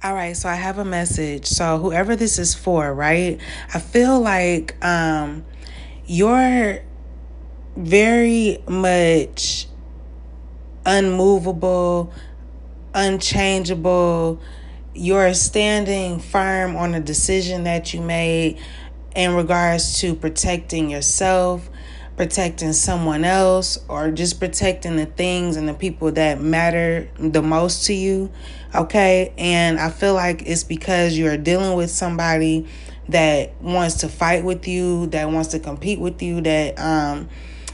All right, so I have a message. So whoever this is for, right? I feel like um you're very much unmovable, unchangeable. You're standing firm on a decision that you made in regards to protecting yourself, protecting someone else, or just protecting the things and the people that matter the most to you. Okay. And I feel like it's because you're dealing with somebody that wants to fight with you, that wants to compete with you, that um,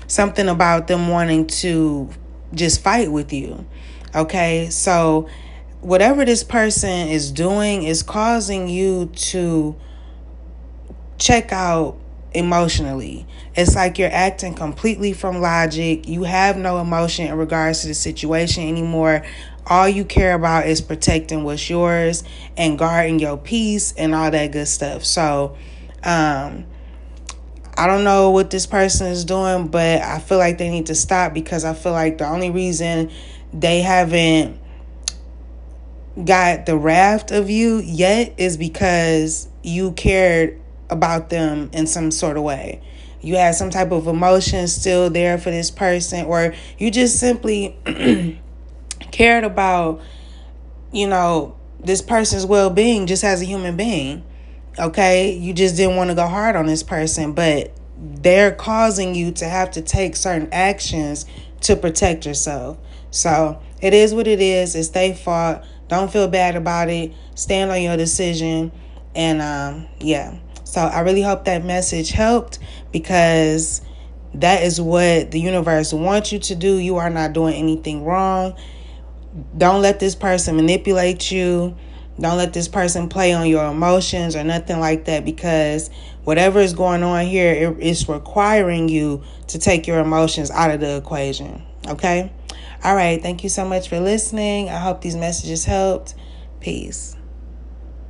something about them wanting to just fight with you. Okay. So, whatever this person is doing is causing you to check out emotionally. It's like you're acting completely from logic. You have no emotion in regards to the situation anymore. All you care about is protecting what's yours and guarding your peace and all that good stuff. So, um, I don't know what this person is doing, but I feel like they need to stop because I feel like the only reason they haven't got the raft of you yet is because you cared about them in some sort of way. You had some type of emotion still there for this person, or you just simply cared about, you know, this person's well being just as a human being. Okay. You just didn't want to go hard on this person, but they're causing you to have to take certain actions to protect yourself. So it is what it is. It's their fault. Don't feel bad about it. Stand on your decision. And um, yeah. So I really hope that message helped because that is what the universe wants you to do. You are not doing anything wrong. Don't let this person manipulate you. Don't let this person play on your emotions or nothing like that because whatever is going on here, it, it's requiring you to take your emotions out of the equation. Okay? All right. Thank you so much for listening. I hope these messages helped. Peace.